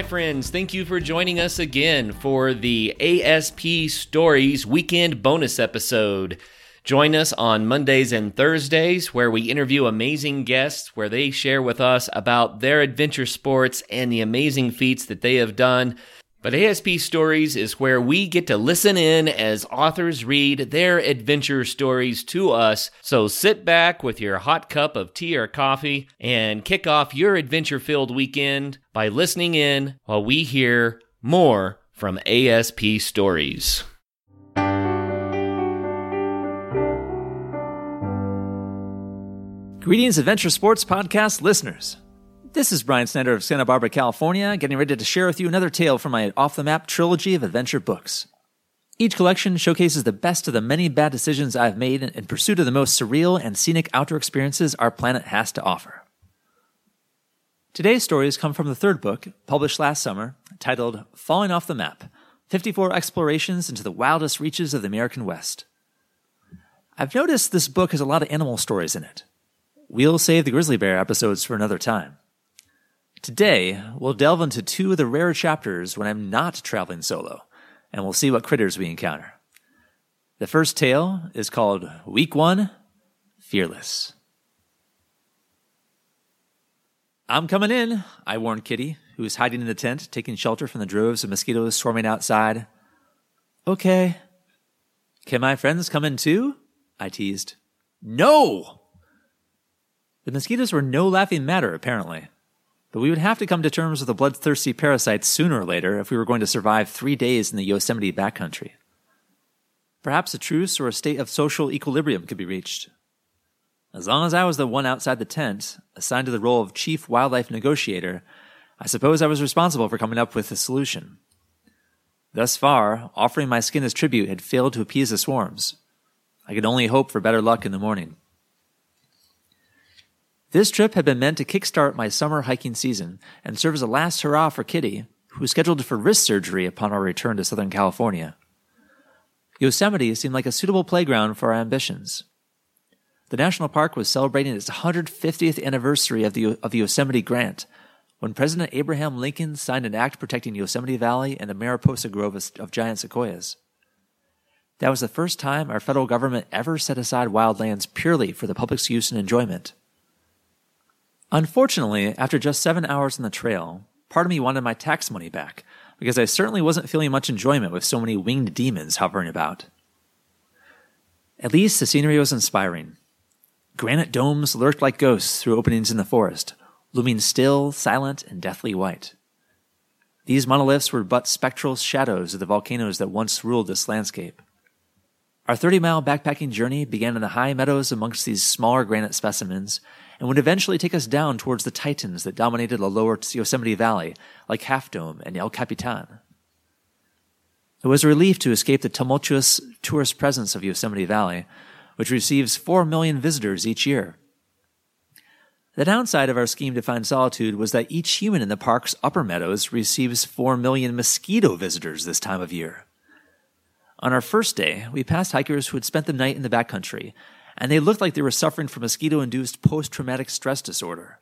Hi, friends. Thank you for joining us again for the ASP Stories Weekend Bonus episode. Join us on Mondays and Thursdays where we interview amazing guests where they share with us about their adventure sports and the amazing feats that they have done. But ASP Stories is where we get to listen in as authors read their adventure stories to us. So sit back with your hot cup of tea or coffee and kick off your adventure filled weekend by listening in while we hear more from ASP Stories. Greetings, Adventure Sports Podcast listeners. This is Brian Snyder of Santa Barbara, California, getting ready to share with you another tale from my off the map trilogy of adventure books. Each collection showcases the best of the many bad decisions I've made in pursuit of the most surreal and scenic outdoor experiences our planet has to offer. Today's stories come from the third book, published last summer, titled Falling Off the Map 54 Explorations into the Wildest Reaches of the American West. I've noticed this book has a lot of animal stories in it. We'll save the grizzly bear episodes for another time. Today, we'll delve into two of the rare chapters when I'm not traveling solo, and we'll see what critters we encounter. The first tale is called Week One Fearless. I'm coming in, I warned Kitty, who was hiding in the tent, taking shelter from the droves of mosquitoes swarming outside. Okay. Can my friends come in too? I teased. No! The mosquitoes were no laughing matter, apparently. But we would have to come to terms with the bloodthirsty parasites sooner or later if we were going to survive three days in the Yosemite backcountry. Perhaps a truce or a state of social equilibrium could be reached. As long as I was the one outside the tent, assigned to the role of chief wildlife negotiator, I suppose I was responsible for coming up with a solution. Thus far, offering my skin as tribute had failed to appease the swarms. I could only hope for better luck in the morning. This trip had been meant to kickstart my summer hiking season and serve as a last hurrah for Kitty, who was scheduled for wrist surgery upon our return to Southern California. Yosemite seemed like a suitable playground for our ambitions. The national park was celebrating its 150th anniversary of the, of the Yosemite Grant when President Abraham Lincoln signed an act protecting Yosemite Valley and the Mariposa Grove of, giant sequoias. That was the first time our federal government ever set aside wildlands purely for the public's use and enjoyment. Unfortunately, after just seven hours on the trail, part of me wanted my tax money back because I certainly wasn't feeling much enjoyment with so many winged demons hovering about. At least the scenery was inspiring. Granite domes lurked like ghosts through openings in the forest, looming still, silent, and deathly white. These monoliths were but spectral shadows of the volcanoes that once ruled this landscape. Our 30 mile backpacking journey began in the high meadows amongst these smaller granite specimens and would eventually take us down towards the titans that dominated the lower Yosemite Valley, like Half Dome and El Capitan. It was a relief to escape the tumultuous tourist presence of Yosemite Valley, which receives 4 million visitors each year. The downside of our scheme to find solitude was that each human in the park's upper meadows receives 4 million mosquito visitors this time of year. On our first day, we passed hikers who had spent the night in the backcountry and they looked like they were suffering from mosquito induced post traumatic stress disorder.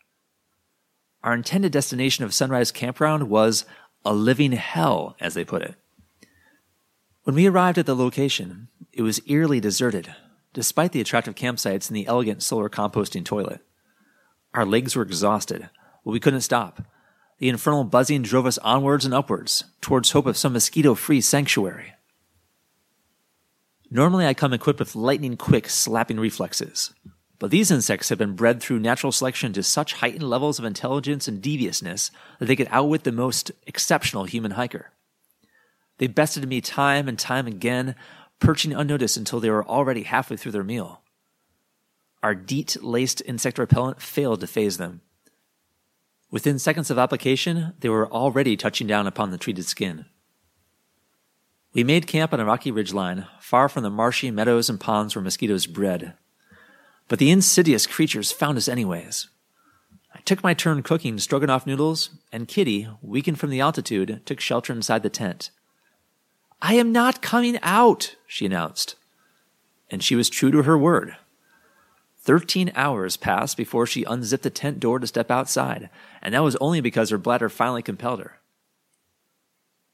Our intended destination of Sunrise Campground was a living hell, as they put it. When we arrived at the location, it was eerily deserted, despite the attractive campsites and the elegant solar composting toilet. Our legs were exhausted, but we couldn't stop. The infernal buzzing drove us onwards and upwards, towards hope of some mosquito free sanctuary. Normally, I come equipped with lightning quick slapping reflexes. But these insects have been bred through natural selection to such heightened levels of intelligence and deviousness that they could outwit the most exceptional human hiker. They bested me time and time again, perching unnoticed until they were already halfway through their meal. Our DEET laced insect repellent failed to phase them. Within seconds of application, they were already touching down upon the treated skin. We made camp on a rocky ridgeline, far from the marshy meadows and ponds where mosquitoes bred. But the insidious creatures found us anyways. I took my turn cooking stroganoff noodles, and Kitty, weakened from the altitude, took shelter inside the tent. I am not coming out, she announced. And she was true to her word. Thirteen hours passed before she unzipped the tent door to step outside, and that was only because her bladder finally compelled her.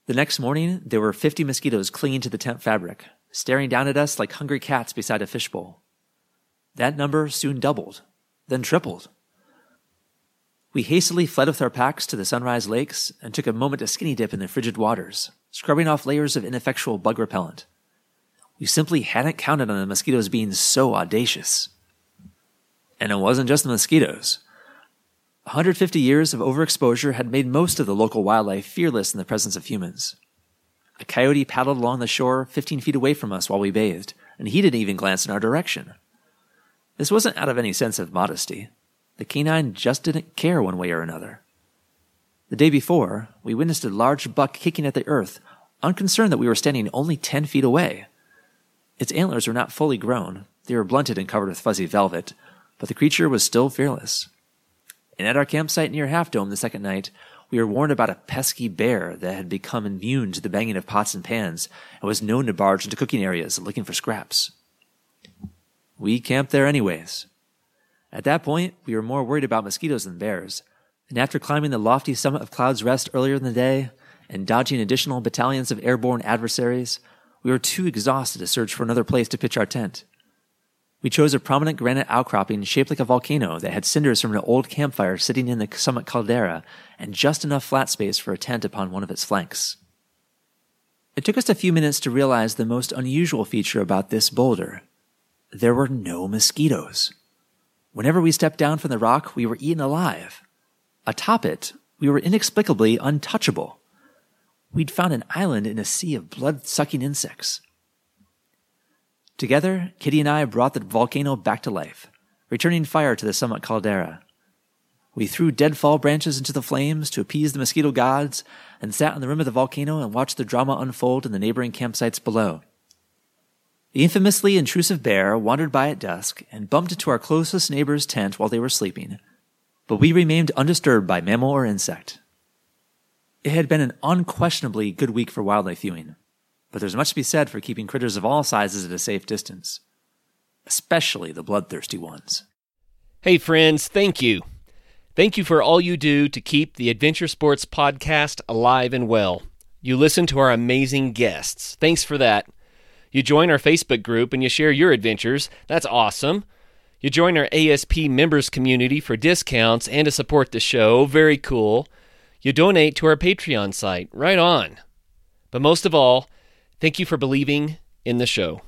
The next morning, there were 50 mosquitoes clinging to the tent fabric, staring down at us like hungry cats beside a fishbowl. That number soon doubled, then tripled. We hastily fled with our packs to the Sunrise Lakes and took a moment to skinny dip in the frigid waters, scrubbing off layers of ineffectual bug repellent. We simply hadn't counted on the mosquitoes being so audacious. And it wasn't just the mosquitoes. 150 years of overexposure had made most of the local wildlife fearless in the presence of humans. A coyote paddled along the shore 15 feet away from us while we bathed, and he didn't even glance in our direction. This wasn't out of any sense of modesty. The canine just didn't care one way or another. The day before, we witnessed a large buck kicking at the earth, unconcerned that we were standing only 10 feet away. Its antlers were not fully grown, they were blunted and covered with fuzzy velvet, but the creature was still fearless. And at our campsite near Half Dome the second night, we were warned about a pesky bear that had become immune to the banging of pots and pans and was known to barge into cooking areas looking for scraps. We camped there anyways. At that point, we were more worried about mosquitoes than bears, and after climbing the lofty summit of Cloud's Rest earlier in the day and dodging additional battalions of airborne adversaries, we were too exhausted to search for another place to pitch our tent. We chose a prominent granite outcropping shaped like a volcano that had cinders from an old campfire sitting in the summit caldera and just enough flat space for a tent upon one of its flanks. It took us a few minutes to realize the most unusual feature about this boulder. There were no mosquitoes. Whenever we stepped down from the rock, we were eaten alive. Atop it, we were inexplicably untouchable. We'd found an island in a sea of blood sucking insects. Together, Kitty and I brought the volcano back to life, returning fire to the summit caldera. We threw deadfall branches into the flames to appease the mosquito gods and sat on the rim of the volcano and watched the drama unfold in the neighboring campsites below. The infamously intrusive bear wandered by at dusk and bumped into our closest neighbor's tent while they were sleeping, but we remained undisturbed by mammal or insect. It had been an unquestionably good week for wildlife viewing but there's much to be said for keeping critters of all sizes at a safe distance, especially the bloodthirsty ones. Hey, friends, thank you. Thank you for all you do to keep the Adventure Sports Podcast alive and well. You listen to our amazing guests. Thanks for that. You join our Facebook group and you share your adventures. That's awesome. You join our ASP members community for discounts and to support the show. Very cool. You donate to our Patreon site. Right on. But most of all, Thank you for believing in the show.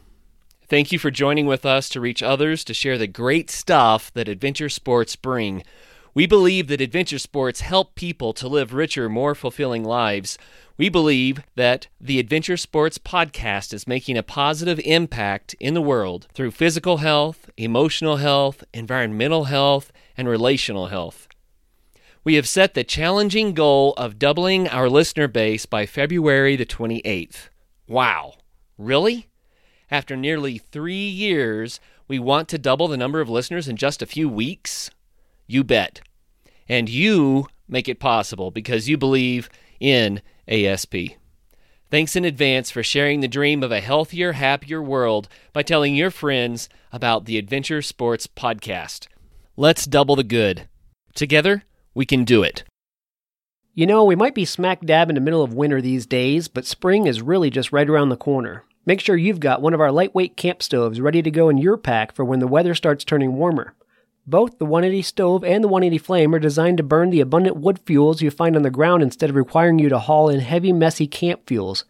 Thank you for joining with us to reach others to share the great stuff that adventure sports bring. We believe that adventure sports help people to live richer, more fulfilling lives. We believe that the Adventure Sports Podcast is making a positive impact in the world through physical health, emotional health, environmental health, and relational health. We have set the challenging goal of doubling our listener base by February the 28th. Wow. Really? After nearly three years, we want to double the number of listeners in just a few weeks? You bet. And you make it possible because you believe in ASP. Thanks in advance for sharing the dream of a healthier, happier world by telling your friends about the Adventure Sports Podcast. Let's double the good. Together, we can do it. You know, we might be smack dab in the middle of winter these days, but spring is really just right around the corner. Make sure you've got one of our lightweight camp stoves ready to go in your pack for when the weather starts turning warmer. Both the 180 stove and the 180 flame are designed to burn the abundant wood fuels you find on the ground instead of requiring you to haul in heavy, messy camp fuels.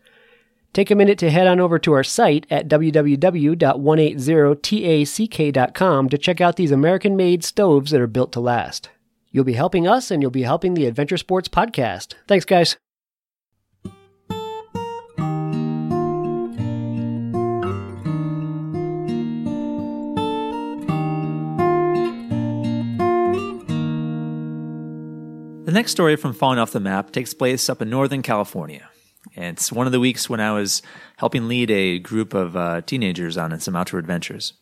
Take a minute to head on over to our site at www.180tack.com to check out these American made stoves that are built to last. You'll be helping us and you'll be helping the Adventure Sports Podcast. Thanks, guys. The next story from Falling Off the Map takes place up in Northern California. And it's one of the weeks when I was helping lead a group of uh, teenagers on some outdoor adventures.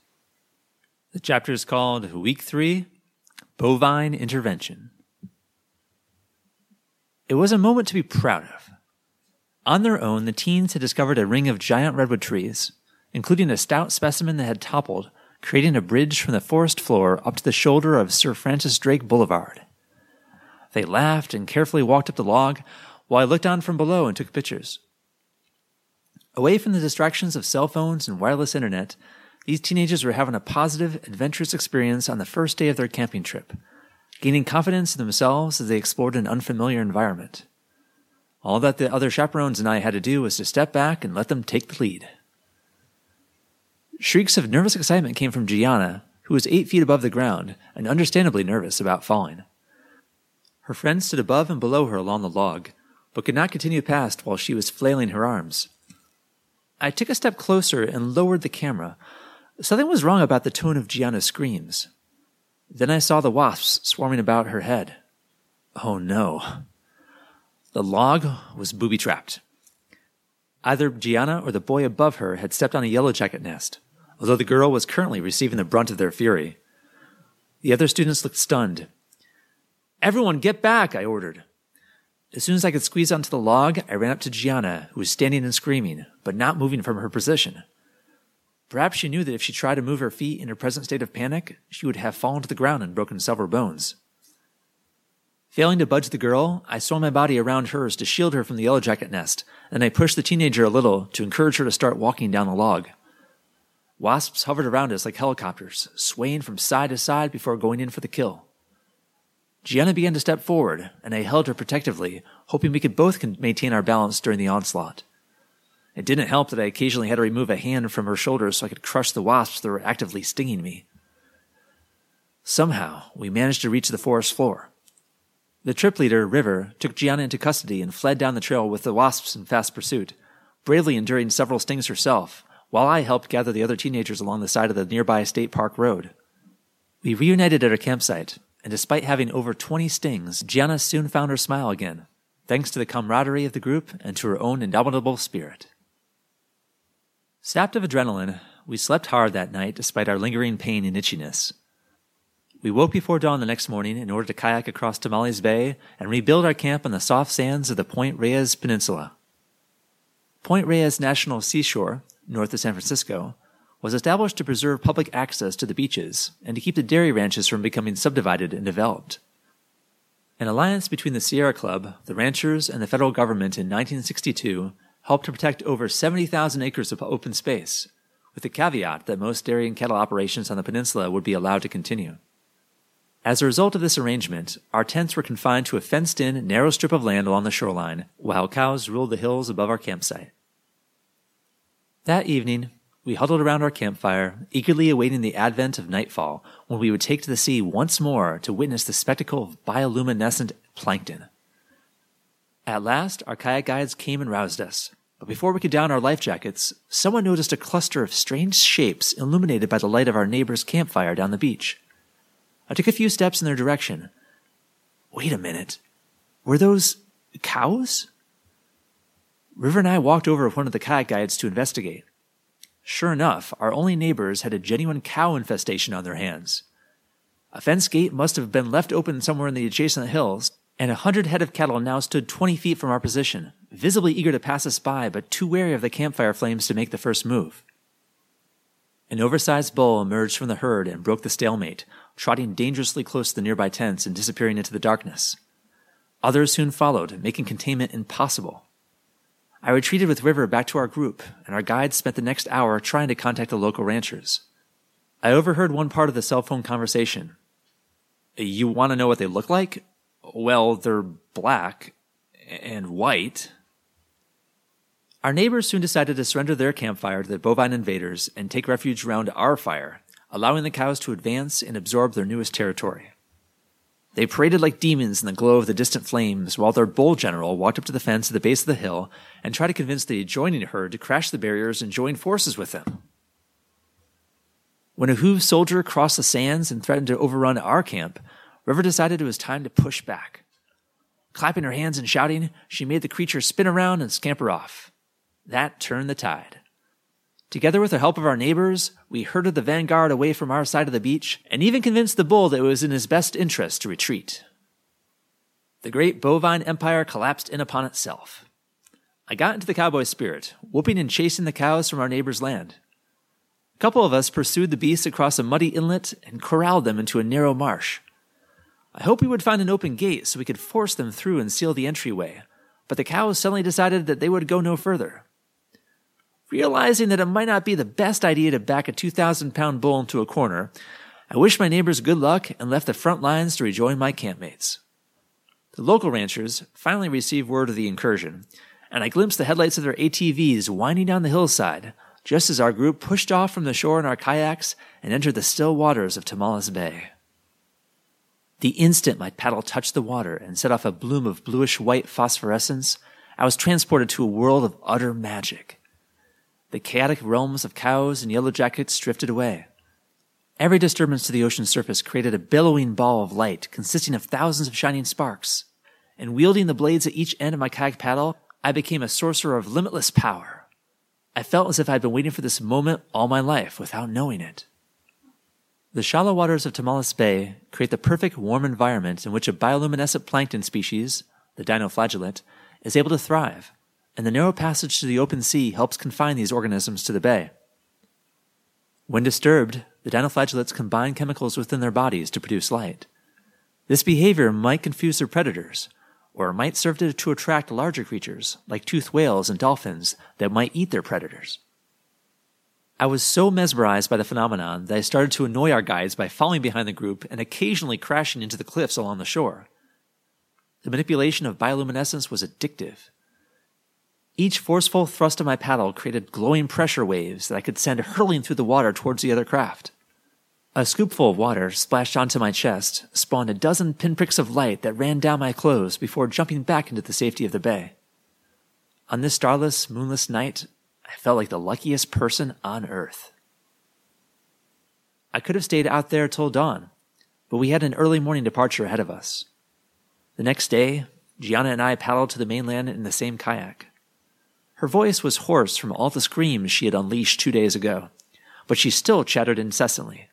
The chapter is called Week Three Bovine intervention. It was a moment to be proud of. On their own, the teens had discovered a ring of giant redwood trees, including a stout specimen that had toppled, creating a bridge from the forest floor up to the shoulder of Sir Francis Drake Boulevard. They laughed and carefully walked up the log while I looked on from below and took pictures. Away from the distractions of cell phones and wireless internet, these teenagers were having a positive, adventurous experience on the first day of their camping trip, gaining confidence in themselves as they explored an unfamiliar environment. All that the other chaperones and I had to do was to step back and let them take the lead. Shrieks of nervous excitement came from Gianna, who was eight feet above the ground and understandably nervous about falling. Her friends stood above and below her along the log, but could not continue past while she was flailing her arms. I took a step closer and lowered the camera. Something was wrong about the tone of Gianna's screams. Then I saw the wasps swarming about her head. Oh no. The log was booby trapped. Either Gianna or the boy above her had stepped on a yellow jacket nest, although the girl was currently receiving the brunt of their fury. The other students looked stunned. Everyone get back, I ordered. As soon as I could squeeze onto the log, I ran up to Gianna, who was standing and screaming, but not moving from her position. Perhaps she knew that if she tried to move her feet in her present state of panic, she would have fallen to the ground and broken several bones. Failing to budge the girl, I swung my body around hers to shield her from the yellow jacket nest, and I pushed the teenager a little to encourage her to start walking down the log. Wasps hovered around us like helicopters, swaying from side to side before going in for the kill. Gianna began to step forward, and I held her protectively, hoping we could both maintain our balance during the onslaught. It didn't help that I occasionally had to remove a hand from her shoulder so I could crush the wasps that were actively stinging me. Somehow, we managed to reach the forest floor. The trip leader, River, took Gianna into custody and fled down the trail with the wasps in fast pursuit, bravely enduring several stings herself, while I helped gather the other teenagers along the side of the nearby state park road. We reunited at our campsite, and despite having over 20 stings, Gianna soon found her smile again, thanks to the camaraderie of the group and to her own indomitable spirit. Sapped of adrenaline, we slept hard that night despite our lingering pain and itchiness. We woke before dawn the next morning in order to kayak across Tomales Bay and rebuild our camp on the soft sands of the Point Reyes Peninsula. Point Reyes National Seashore, north of San Francisco, was established to preserve public access to the beaches and to keep the dairy ranches from becoming subdivided and developed. An alliance between the Sierra Club, the ranchers, and the federal government in 1962 helped to protect over 70,000 acres of open space, with the caveat that most dairy and cattle operations on the peninsula would be allowed to continue. As a result of this arrangement, our tents were confined to a fenced in, narrow strip of land along the shoreline, while cows ruled the hills above our campsite. That evening, we huddled around our campfire, eagerly awaiting the advent of nightfall, when we would take to the sea once more to witness the spectacle of bioluminescent plankton. At last, our kayak guides came and roused us. But before we could don our life jackets, someone noticed a cluster of strange shapes illuminated by the light of our neighbor's campfire down the beach. I took a few steps in their direction. Wait a minute. Were those cows? River and I walked over with one of the kayak guides to investigate. Sure enough, our only neighbors had a genuine cow infestation on their hands. A fence gate must have been left open somewhere in the adjacent hills, and a hundred head of cattle now stood 20 feet from our position, visibly eager to pass us by, but too wary of the campfire flames to make the first move. An oversized bull emerged from the herd and broke the stalemate, trotting dangerously close to the nearby tents and disappearing into the darkness. Others soon followed, making containment impossible. I retreated with River back to our group, and our guides spent the next hour trying to contact the local ranchers. I overheard one part of the cell phone conversation. You want to know what they look like? Well, they're black and white. Our neighbors soon decided to surrender their campfire to the bovine invaders and take refuge around our fire, allowing the cows to advance and absorb their newest territory. They paraded like demons in the glow of the distant flames, while their bull general walked up to the fence at the base of the hill and tried to convince the adjoining herd to crash the barriers and join forces with them. When a hooved soldier crossed the sands and threatened to overrun our camp, River decided it was time to push back. Clapping her hands and shouting, she made the creature spin around and scamper off. That turned the tide. Together with the help of our neighbors, we herded the vanguard away from our side of the beach and even convinced the bull that it was in his best interest to retreat. The great bovine empire collapsed in upon itself. I got into the cowboy spirit, whooping and chasing the cows from our neighbor's land. A couple of us pursued the beasts across a muddy inlet and corralled them into a narrow marsh. I hoped we would find an open gate so we could force them through and seal the entryway, but the cows suddenly decided that they would go no further. Realizing that it might not be the best idea to back a 2,000 pound bull into a corner, I wished my neighbors good luck and left the front lines to rejoin my campmates. The local ranchers finally received word of the incursion, and I glimpsed the headlights of their ATVs winding down the hillside just as our group pushed off from the shore in our kayaks and entered the still waters of Tomales Bay. The instant my paddle touched the water and set off a bloom of bluish white phosphorescence, I was transported to a world of utter magic. The chaotic realms of cows and yellow jackets drifted away. Every disturbance to the ocean surface created a billowing ball of light consisting of thousands of shining sparks. And wielding the blades at each end of my kayak paddle, I became a sorcerer of limitless power. I felt as if I'd been waiting for this moment all my life without knowing it. The shallow waters of Tomales Bay create the perfect warm environment in which a bioluminescent plankton species, the dinoflagellate, is able to thrive, and the narrow passage to the open sea helps confine these organisms to the bay. When disturbed, the dinoflagellates combine chemicals within their bodies to produce light. This behavior might confuse their predators, or might serve to, attract larger creatures, like toothed whales and dolphins, that might eat their predators. I was so mesmerized by the phenomenon that I started to annoy our guides by falling behind the group and occasionally crashing into the cliffs along the shore. The manipulation of bioluminescence was addictive. Each forceful thrust of my paddle created glowing pressure waves that I could send hurtling through the water towards the other craft. A scoopful of water splashed onto my chest spawned a dozen pinpricks of light that ran down my clothes before jumping back into the safety of the bay. On this starless, moonless night, I felt like the luckiest person on earth. I could have stayed out there till dawn, but we had an early morning departure ahead of us. The next day, Gianna and I paddled to the mainland in the same kayak. Her voice was hoarse from all the screams she had unleashed two days ago, but she still chattered incessantly.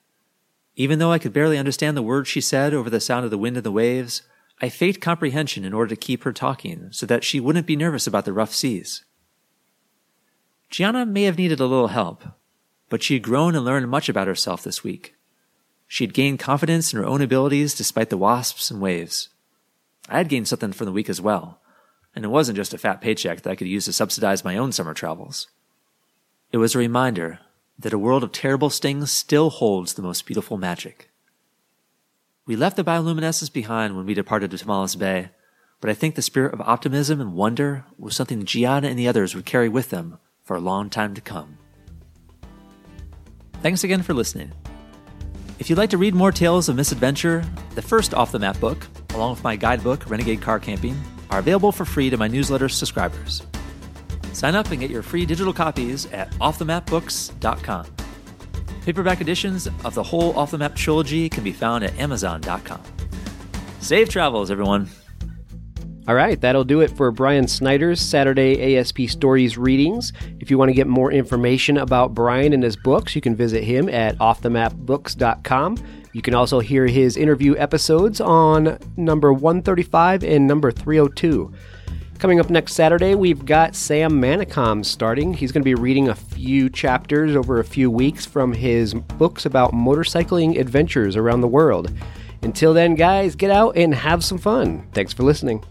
Even though I could barely understand the words she said over the sound of the wind and the waves, I faked comprehension in order to keep her talking so that she wouldn't be nervous about the rough seas. Gianna may have needed a little help, but she had grown and learned much about herself this week. She had gained confidence in her own abilities despite the wasps and waves. I had gained something from the week as well, and it wasn't just a fat paycheck that I could use to subsidize my own summer travels. It was a reminder that a world of terrible stings still holds the most beautiful magic. We left the bioluminescence behind when we departed to Tomales Bay, but I think the spirit of optimism and wonder was something Gianna and the others would carry with them for a long time to come. Thanks again for listening. If you'd like to read more tales of misadventure, the first Off the Map book, along with my guidebook, Renegade Car Camping, are available for free to my newsletter subscribers. Sign up and get your free digital copies at offthemapbooks.com. Paperback editions of the whole Off the Map trilogy can be found at amazon.com. Safe travels, everyone. All right, that'll do it for Brian Snyder's Saturday ASP Stories readings. If you want to get more information about Brian and his books, you can visit him at offthemapbooks.com. You can also hear his interview episodes on number 135 and number 302. Coming up next Saturday, we've got Sam Manicom starting. He's going to be reading a few chapters over a few weeks from his books about motorcycling adventures around the world. Until then, guys, get out and have some fun. Thanks for listening.